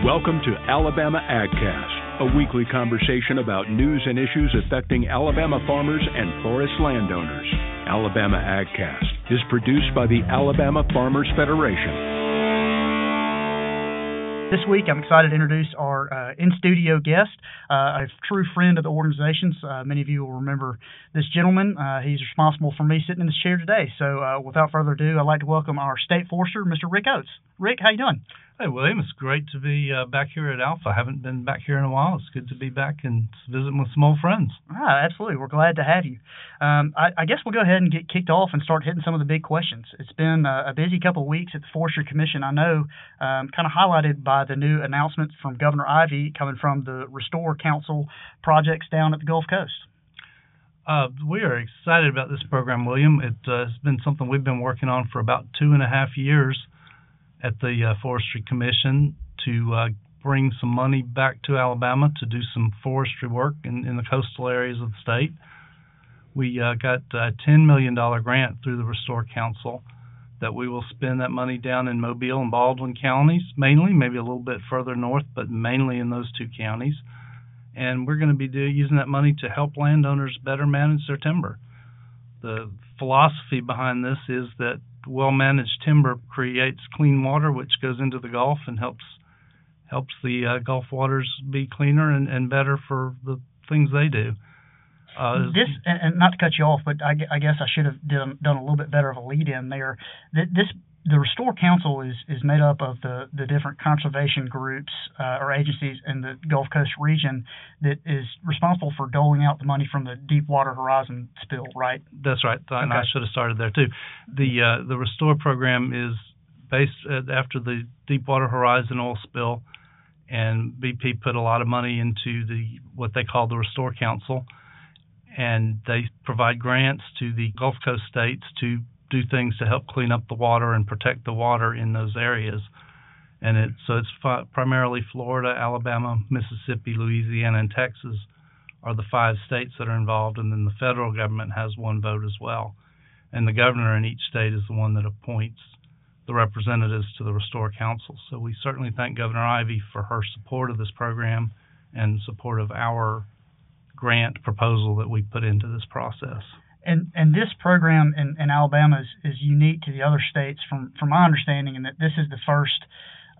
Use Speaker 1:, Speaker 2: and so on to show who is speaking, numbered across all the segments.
Speaker 1: Welcome to Alabama AgCast, a weekly conversation about news and issues affecting Alabama farmers and forest landowners. Alabama AgCast is produced by the Alabama Farmers Federation.
Speaker 2: This week, I'm excited to introduce our uh, in studio guest, uh, a true friend of the organizations. Uh, many of you will remember this gentleman. Uh, he's responsible for me sitting in this chair today. So, uh, without further ado, I'd like to welcome our state forester, Mr. Rick Oates. Rick, how you doing?
Speaker 3: Hey, William, it's great to be uh, back here at Alfa. I haven't been back here in a while. It's good to be back and visiting with some old friends.
Speaker 2: Ah, absolutely. We're glad to have you. Um, I, I, guess we'll go ahead and get kicked off and start hitting some of the big questions. It's been a, a busy couple of weeks at the Forestry Commission. I know, um, kind of highlighted by the new announcements from Governor Ivey coming from the Restore Council projects down at the Gulf Coast.
Speaker 3: Uh, we are excited about this program, William. It uh, has been something we've been working on for about two and a half years at the uh, Forestry Commission to uh, bring some money back to Alabama to do some forestry work in, in the coastal areas of the state. We uh, got a $10 million grant through the Restore Council that we will spend that money down in Mobile and Baldwin counties, mainly, maybe a little bit further north, but mainly in those two counties. And we're going to be do, using that money to help landowners better manage their timber. The philosophy behind this is that well managed timber creates clean water, which goes into the Gulf and helps helps the uh, Gulf waters be cleaner and, and better for the things they do.
Speaker 2: Uh, this and, not to cut you off, but I, I guess I should have done, done a little bit better of a lead in there. This the Restore Council is, is made up of the, the different conservation groups uh, or agencies in the Gulf Coast region that is responsible for doling out the money from the Deepwater Horizon spill, right?
Speaker 3: That's right. Okay. And I should have started there too. The uh, the Restore program is based after the Deepwater Horizon oil spill, and BP put a lot of money into the what they call the Restore Council, and they provide grants to the Gulf Coast states to do things to help clean up the water and protect the water in those areas. And it so it's fi- primarily Florida, Alabama, Mississippi, Louisiana, and Texas are the five states that are involved, and then the federal government has one vote as well. And the governor in each state is the one that appoints the representatives to the Restore Council. So we certainly thank Governor Ivey for her support of this program and support of our grant proposal that we put into this process
Speaker 2: and and this program in, in Alabama is, is unique to the other states from from my understanding, in that this is the first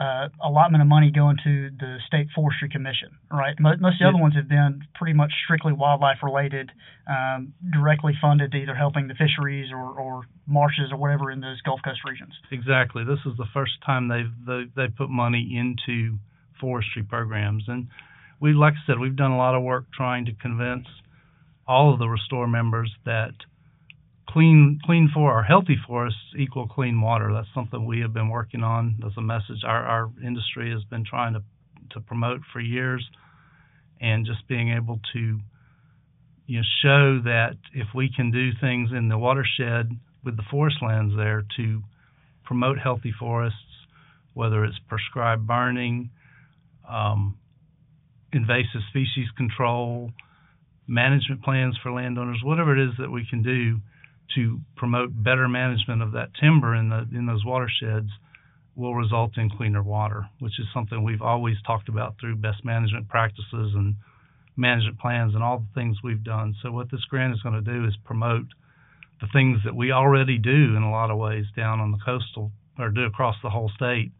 Speaker 2: uh, allotment of money going to the state forestry commission. Right, most, most of the other ones have been pretty much strictly wildlife related, um, directly funded, to either helping the fisheries or, or marshes or whatever in those Gulf Coast regions.
Speaker 3: Exactly, this is the first time they've they, they put money into forestry programs, and we like I said we've done a lot of work trying to convince all of the restore members that clean clean for our healthy forests equal clean water. That's something we have been working on. That's a message our, our industry has been trying to to promote for years, and just being able to you know show that if we can do things in the watershed with the forest lands there to promote healthy forests, whether it's prescribed burning, um, invasive species control, management plans for landowners, whatever it is that we can do to promote better management of that timber in the in those watersheds will result in cleaner water, which is something we've always talked about through best management practices and management plans and all the things we've done. So what this grant is going to do is promote the things that we already do in a lot of ways down on the coastal or do across the whole state,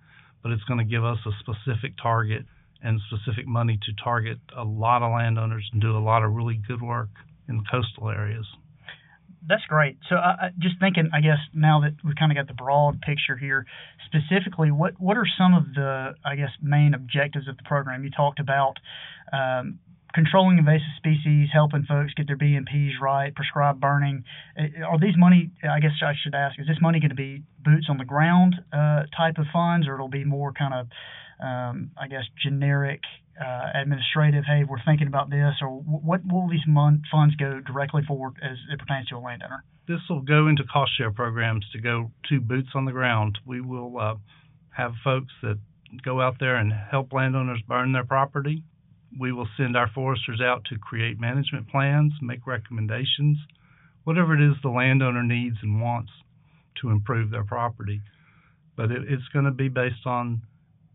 Speaker 3: but it's going to give us a specific target and specific money to target a lot of landowners and do a lot of really good work in coastal areas.
Speaker 2: That's great. So, uh, just thinking, I guess now that we've kind of got the broad picture here, specifically, what what are some of the, I guess, main objectives of the program? You talked about um, controlling invasive species, helping folks get their BMPs right, prescribed burning. Uh, are these money? I guess I should ask: Is this money going to be boots on the ground uh, type of funds, or it'll be more kind of um, I guess, generic uh, administrative, hey, we're thinking about this, or what will these mon- funds go directly for as it pertains to a landowner?
Speaker 3: This will go into cost share programs to go to boots on the ground. We will uh, have folks that go out there and help landowners burn their property. We will send our foresters out to create management plans, make recommendations, whatever it is the landowner needs and wants to improve their property. But it, it's going to be based on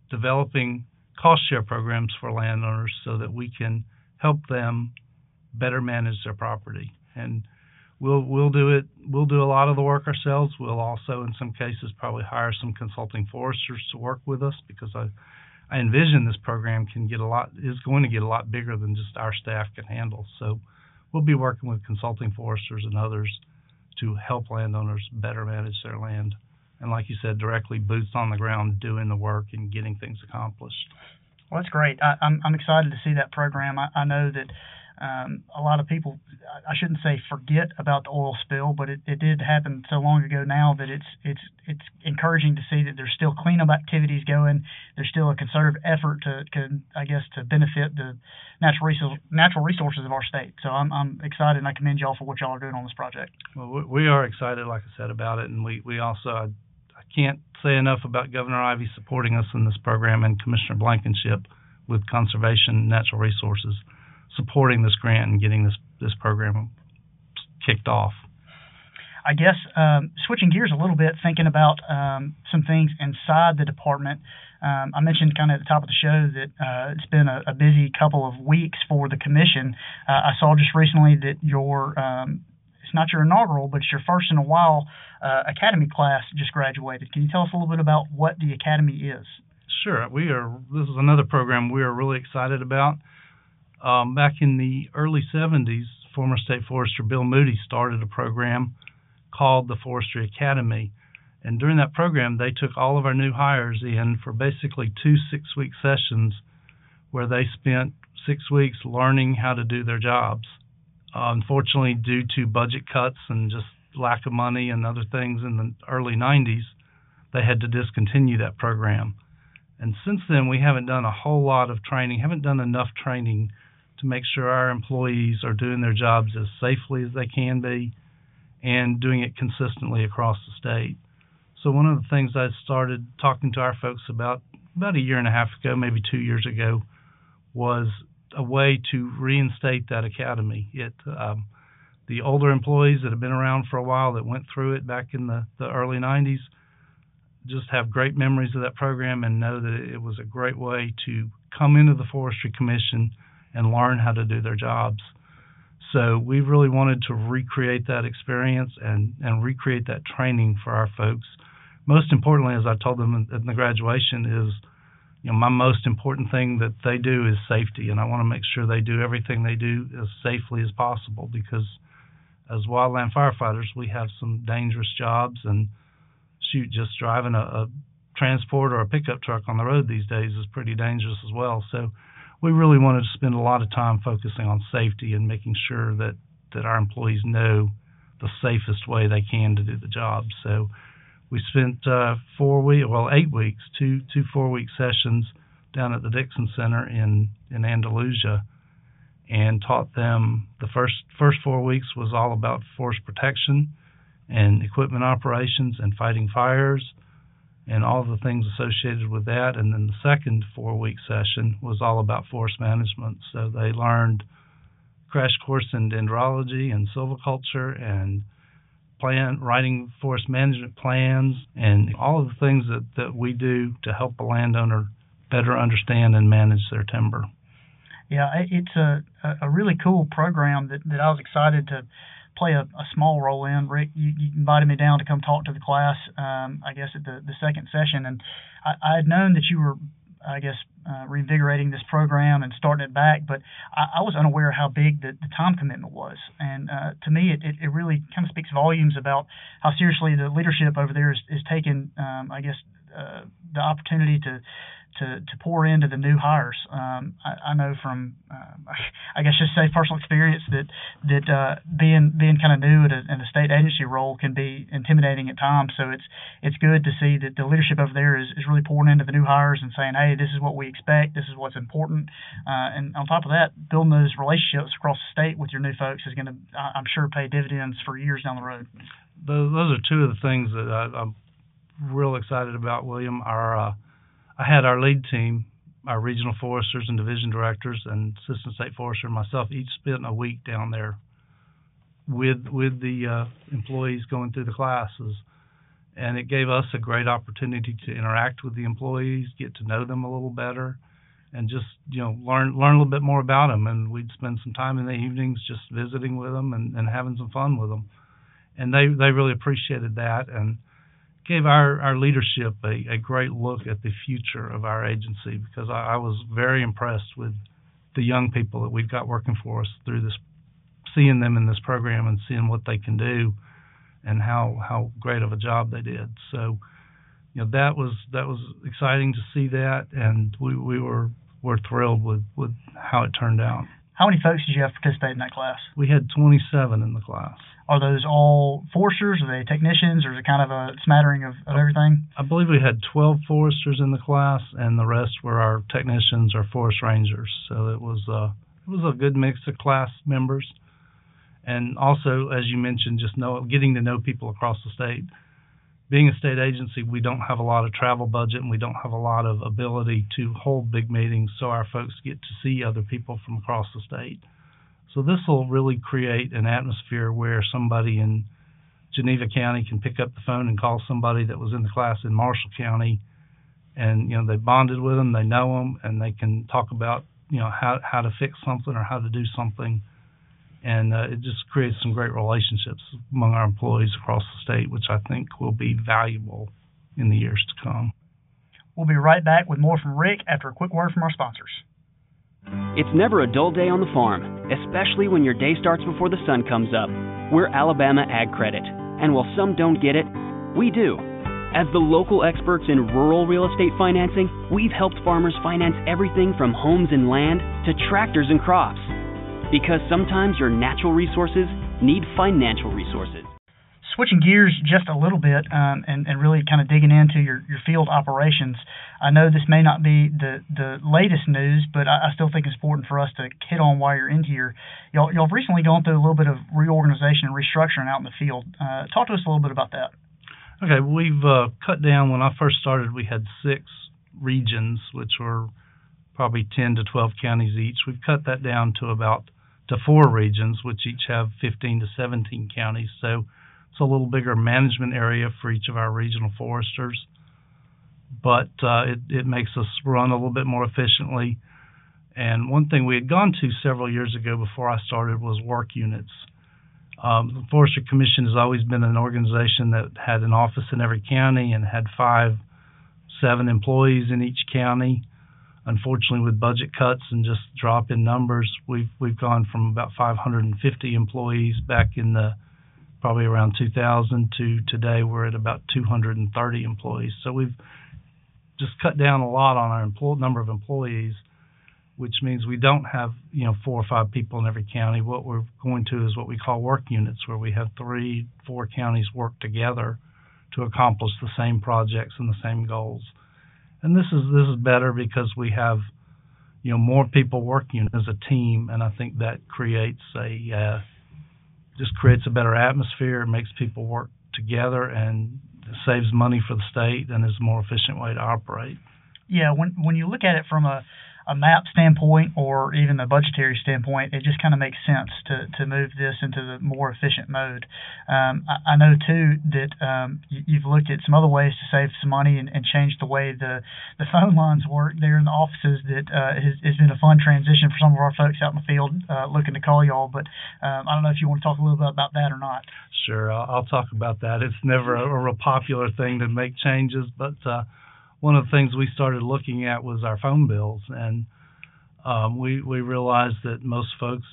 Speaker 3: developing cost share programs for landowners so that we can help them better manage their property. And we'll we'll do it. We'll do a lot of the work ourselves. We'll also, in some cases, probably hire some consulting foresters to work with us because I I envision this program can get a lot is going to get a lot bigger than just our staff can handle. So we'll be working with consulting foresters and others to help landowners better manage their land. And like you said, directly boots on the ground doing the work and getting things accomplished.
Speaker 2: Well, that's great. I, I'm I'm excited to see that program. I, I know that um, a lot of people, I shouldn't say forget about the oil spill, but it, it did happen so long ago now that it's it's it's encouraging to see that there's still cleanup activities going. There's still a concerted effort to, to I guess, to benefit the natural resource, natural resources of our state. So I'm I'm excited and I commend y'all for what y'all are doing on this project.
Speaker 3: Well, we are excited, like I said, about it, and we we also I, I can't say enough about Governor Ivey supporting us in this program and Commissioner Blankenship with conservation natural resources supporting this grant and getting this this program kicked off.
Speaker 2: I guess um, switching gears a little bit, thinking about um, some things inside the department. Um, I mentioned kind of at the top of the show that uh, it's been a, a, busy couple of weeks for the commission. Uh, I saw just recently that your um, it's not your inaugural, but it's your first in a while uh, academy class just graduated. Can you tell us a little bit about what the academy is?
Speaker 3: Sure. We are. This is another program we are really excited about. Um, back in the early 70s, former state forester Bill Moody started a program called the Forestry Academy. And during that program, they took all of our new hires in for basically two six week sessions where they spent six weeks learning how to do their jobs. Uh, unfortunately, due to budget cuts and just lack of money and other things in the early 90s, they had to discontinue that program. And since then, we haven't done a whole lot of training, haven't done enough training to make sure our employees are doing their jobs as safely as they can be and doing it consistently across the state. So one of the things I started talking to our folks about about a year and a half ago, maybe two years ago, was a way to reinstate that academy. It um, the older employees that have been around for a while that went through it back in the, the early 90s just have great memories of that program and know that it was a great way to come into the Forestry Commission and learn how to do their jobs. So we really wanted to recreate that experience and, and recreate that training for our folks. Most importantly, as I told them in, the graduation, is you know my most important thing that they do is safety, and I want to make sure they do everything they do as safely as possible because as wildland firefighters, we have some dangerous jobs, and shoot, just driving a, a transport or a pickup truck on the road these days is pretty dangerous as well. So we really wanted to spend a lot of time focusing on safety and making sure that that our employees know the safest way they can to do the job. So we spent uh, four weeks, well, eight weeks, two two four week sessions down at the Dixon Center in in Andalusia, and taught them the first first four weeks was all about forest protection and equipment operations and fighting fires and all the things associated with that. And then the second four week session was all about forest management. So they learned crash course in dendrology and silviculture and plan writing forest management plans and all of the things that, that we do to help a landowner better understand and manage their timber.
Speaker 2: Yeah, it's a, a really cool program that, that I was excited to play a, a small role in. Rick, you, you invited me down to come talk to the class, um, I guess at the, the second session, and I, I had known that you were, I guess, uh, reinvigorating this program and starting it back, but I, I was unaware how big the, the time commitment was. And uh, to me, it, it, it really kind of speaks volumes about how seriously the leadership over there is, is taking, um, I guess, uh, the opportunity to to, to pour into the new hires. Um, I, I know from, uh, I guess just say personal experience that that uh, being being kind of new a, in a state agency role can be intimidating at times. So it's it's good to see that the leadership over there is, is really pouring into the new hires and saying, hey, this is what we expect, this is what's important, uh, and on top of that, building those relationships across the state with your new folks is going to, I'm sure, pay dividends for years down the road.
Speaker 3: Those, those are two of the things that I, I'm real excited about, William. Our uh, I had our lead team, our regional foresters and division directors and assistant state forester and myself each spent a week down there with with the uh, employees going through the classes, and it gave us a great opportunity to interact with the employees, get to know them a little better, and just you know learn learn a little bit more about them. And we'd spend some time in the evenings just visiting with them and, and having some fun with them. And they they really appreciated that and gave our our leadership a, a great look at the future of our agency because I, I was very impressed with the young people that we've got working for us through this, seeing them in this program and seeing what they can do and how how great of a job they did. So you know that was that was exciting to see that, and we we were were thrilled with with how it turned out.
Speaker 2: How many folks did you have participate in that class?
Speaker 3: We had 27 in the class.
Speaker 2: Are those all foresters? Are they technicians? Or is it kind of a smattering of, of everything?
Speaker 3: I believe we had 12 foresters in the class, and the rest were our technicians or forest rangers. So it was uh, it was a good mix of class members, and also, as you mentioned, just know getting to know people across the state being a state agency, we don't have a lot of travel budget and we don't have a lot of ability to hold big meetings so our folks get to see other people from across the state. So this will really create an atmosphere where somebody in Geneva County can pick up the phone and call somebody that was in the class in Marshall County, and you know they bonded with them, they know them, and they can talk about you know how how to fix something or how to do something and uh, it just creates some great relationships among our employees across the state, which I think will be valuable in the years to come.
Speaker 2: We'll be right back with more from Rick after a quick word from our sponsors.
Speaker 4: It's never a dull day on the farm, especially when your day starts before the sun comes up. We're Alabama Ag Credit, and while some don't get it, we do. As the local experts in rural real estate financing, we've helped farmers finance everything from homes and land to tractors and crops. Because sometimes your natural resources need financial resources.
Speaker 2: Switching gears just a little bit um, and, and really kind of digging into your, your field operations, I know this may not be the, the latest news, but I, I still think it's important for us to hit on while you're in here. Y'all, y'all have recently gone through a little bit of reorganization and restructuring out in the field. Uh, talk to us a little bit about that.
Speaker 3: Okay, we've uh, cut down. When I first started, we had six regions, which were probably 10 to 12 counties each. We've cut that down to about to four regions, which each have 15 to 17 counties. So it's a little bigger management area for each of our regional foresters, but uh, it, it makes us run a little bit more efficiently. And one thing we had gone to several years ago before I started was work units. Um, the Forestry Commission has always been an organization that had an office in every county and had five, seven employees in each county unfortunately, with budget cuts and just drop in numbers, we've we've gone from about 550 employees back in the probably around 2000 to today we're at about 230 employees. So we've just cut down a lot on our employ- number of employees, which means we don't have you know four or five people in every county. What we're going to is what we call work units, where we have three, four counties work together to accomplish the same projects and the same goals and this is this is better because we have you know more people working as a team, and I think that creates a uh, just creates a better atmosphere, makes people work together, and saves money for the state, and is a more efficient way to operate.
Speaker 2: Yeah, when when you look at it from a a map standpoint or even a budgetary standpoint, it just kind of makes sense to, to move this into the more efficient mode. Um, I, I, know too that um, you, have looked at some other ways to save some money and, and, change the way the, the phone lines work there in the offices. That uh, has, has, been a fun transition for some of our folks out in the field uh, looking to call y'all. But um, I don't know if you want to talk a little bit about that or not.
Speaker 3: Sure, I'll, I'll talk about that. It's never a, a popular thing to make changes, but uh, one of the things we started looking at was our phone bills, and um, we we realized that most folks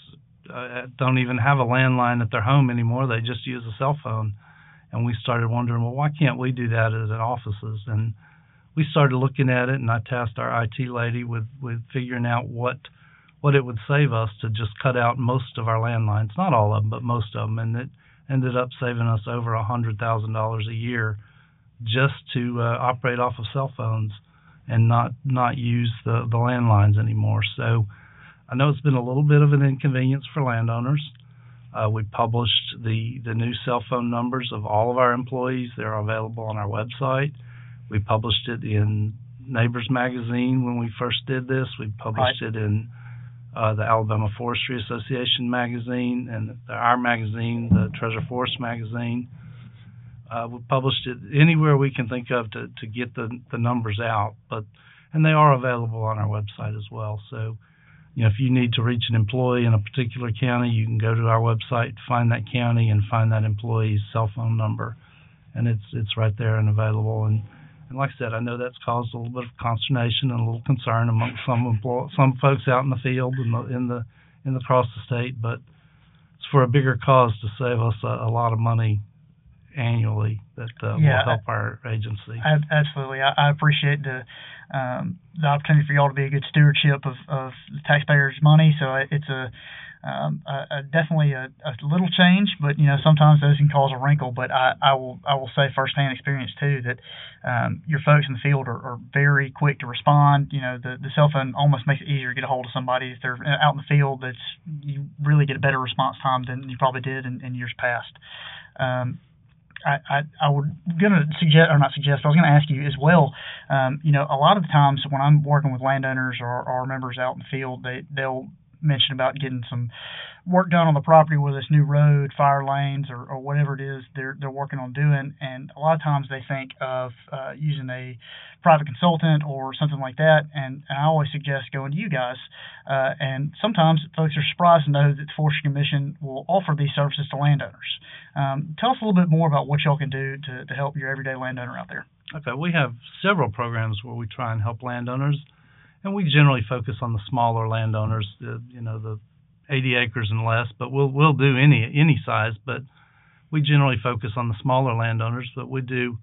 Speaker 3: uh, don't even have a landline at their home anymore; they just use a cell phone. And we started wondering, well, why can't we do that at offices? And we started looking at it, and I tasked our IT lady with with figuring out what what it would save us to just cut out most of our landlines, not all of them, but most of them, and it ended up saving us over a hundred thousand dollars a year just to uh, operate off of cell phones and not not use the the landlines anymore. So I know it's been a little bit of an inconvenience for landowners. Uh, we published the the new cell phone numbers of all of our employees. They're available on our website. We published it in Neighbors Magazine when we first did this. We published right. it in uh, the Alabama Forestry Association magazine and our magazine, the Treasure Forest magazine. Uh, we published it anywhere we can think of to, to get the, the numbers out. But and they are available on our website as well. So, you know, if you need to reach an employee in a particular county, you can go to our website, find that county, and find that employee's cell phone number, and it's it's right there and available. And and like I said, I know that's caused a little bit of consternation and a little concern among some some folks out in the field in the in the in across the state, but it's for a bigger cause to save us a, a lot of money annually that uh,
Speaker 2: Yeah,
Speaker 3: will help our agency.
Speaker 2: Ab- Absolutely. I, I appreciate the um, the opportunity for y'all to be a good stewardship of, of the taxpayers' money. So it's a, um, definitely a, a little change, but you know sometimes those can cause a wrinkle. But I, I will I will say firsthand experience too that um, your folks in the field are, are very quick to respond. You know the the cell phone almost makes it easier to get a hold of somebody if they're out in the field. That's you really get a better response time than you probably did in, in years past. Um, I, I, I would gonna suggest or not suggest. I was gonna ask you as well. Um, you know, a lot of the times when I'm working with landowners or, or members out in the field, they they'll mention about getting some work done on the property, whether it's new road, fire lanes, or, or whatever it is they're they're working on doing. And a lot of times they think of uh, using a private consultant or something like that. And, and I always suggest going to you guys. Uh, and sometimes folks are surprised to know that the Forestry Commission will offer these services to landowners. Um, tell us a little bit more about what y'all can do to, to help your everyday landowner out there.
Speaker 3: Okay, we have several programs where we try and help landowners, and we generally focus on the smaller landowners, the, you know, the 80 acres and less. But we'll we'll do any any size, but we generally focus on the smaller landowners. But we do.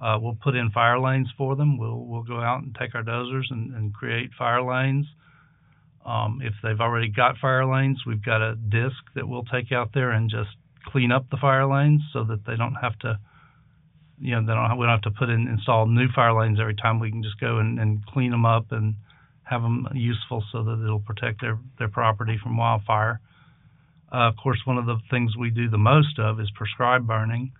Speaker 3: Uh, we'll put in fire lanes for them. We'll we'll go out and take our dozers and, and create fire lanes. Um, if they've already got fire lanes, we've got a disc that we'll take out there and just clean up the fire lanes so that they don't have to you know, they don't have, we don't have to put in install new fire lanes every time. We can just go and, and clean them up and have them useful so that it'll protect their their property from wildfire. Uh, of course, one of the things we do the most of is prescribed burning.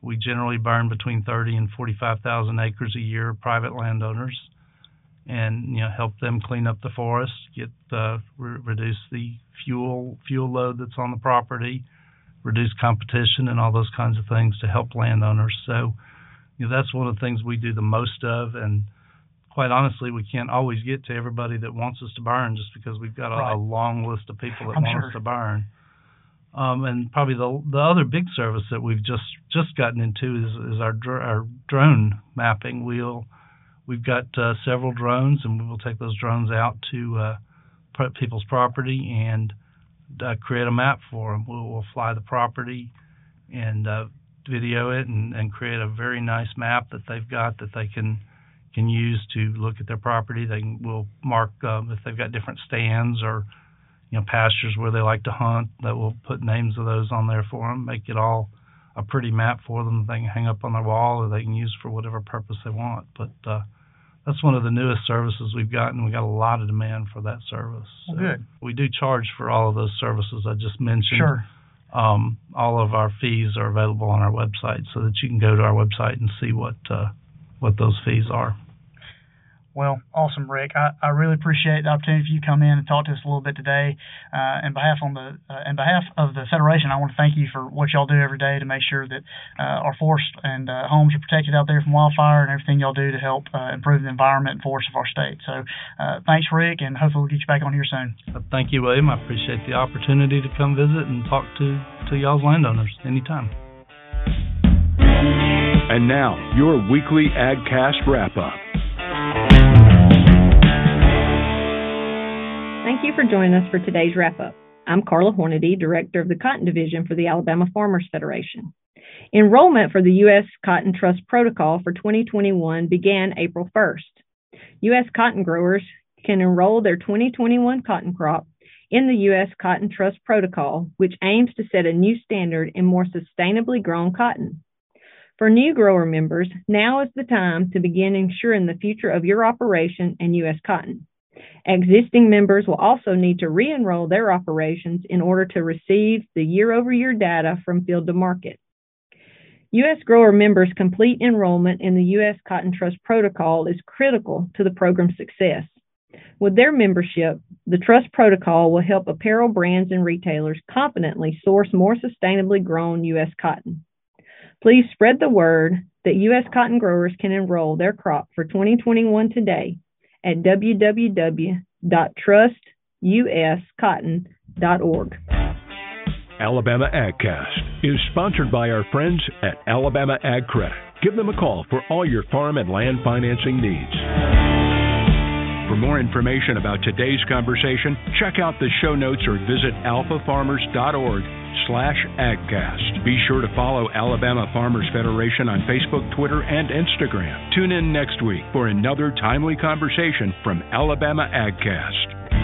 Speaker 3: We generally burn between 30 and 45,000 acres a year, private landowners, and you know help them clean up the forest, get uh, re- reduce the fuel fuel load that's on the property, reduce competition and all those kinds of things to help landowners. So, you know, that's one of the things we do the most of. And quite honestly, we can't always get to everybody that wants us to burn just because we've got a,
Speaker 2: Right.
Speaker 3: a long list of people that
Speaker 2: I'm
Speaker 3: want
Speaker 2: sure.
Speaker 3: us to burn. Um, and probably the the other big service that we've just just gotten into is is our dr- our drone mapping. We'll we've got uh, several drones, and we will take those drones out to uh, pro- people's property and uh, create a map for them. We'll, we'll fly the property and uh, video it and, and create a very nice map that they've got that they can can use to look at their property. They will mark um, if they've got different stands or you know pastures where they like to hunt. That will put names of those on there for them. Make it all a pretty map for them. They can hang up on their wall or they can use for whatever purpose they want. But uh, that's one of the newest services we've gotten. We got a lot of demand for that service.
Speaker 2: Well, good.
Speaker 3: We do charge for all of those services I just mentioned.
Speaker 2: Sure.
Speaker 3: Um, all of our fees are available on our website, so that you can go to our website and see what uh, what those fees are.
Speaker 2: Well, awesome, Rick. I, I really appreciate the opportunity for you to come in and talk to us a little bit today. Uh, in behalf on the uh, in behalf of the Federation, I want to thank you for what y'all do every day to make sure that uh, our forests and uh, homes are protected out there from wildfire and everything y'all do to help uh, improve the environment and forests of our state. So, uh, thanks, Rick, and hopefully we'll get you back on here soon.
Speaker 3: Thank you, William. I appreciate the opportunity to come visit and talk to to y'all's landowners anytime.
Speaker 1: And now, your weekly AgCast wrap up.
Speaker 5: Thank you for joining us for today's wrap up. I'm Carla Hornady, Director of the Cotton Division for the Alabama Farmers Federation. Enrollment for the U.S. Cotton Trust Protocol for 2021 began April 1st. U.S. cotton growers can enroll their 2021 cotton crop in the U.S. Cotton Trust Protocol, which aims to set a new standard in more sustainably grown cotton. For new grower members, now is the time to begin ensuring the future of your operation and U.S. cotton. Existing members will also need to re enroll their operations in order to receive the year over year data from field to market. U.S. grower members' complete enrollment in the U.S. Cotton Trust Protocol is critical to the program's success. With their membership, the Trust Protocol will help apparel brands and retailers confidently source more sustainably grown U.S. cotton. Please spread the word that U.S. cotton growers can enroll their crop for 2021 today at www.trustuscotton.org.
Speaker 1: Alabama AgCast is sponsored by our friends at Alabama Ag Credit. Give them a call for all your farm and land financing needs. For more information about today's conversation, check out the show notes or visit alfafarmers.org slash agcast. Be sure to follow Alabama Farmers Federation on Facebook, Twitter, and Instagram. Tune in next week for another timely conversation from Alabama AgCast.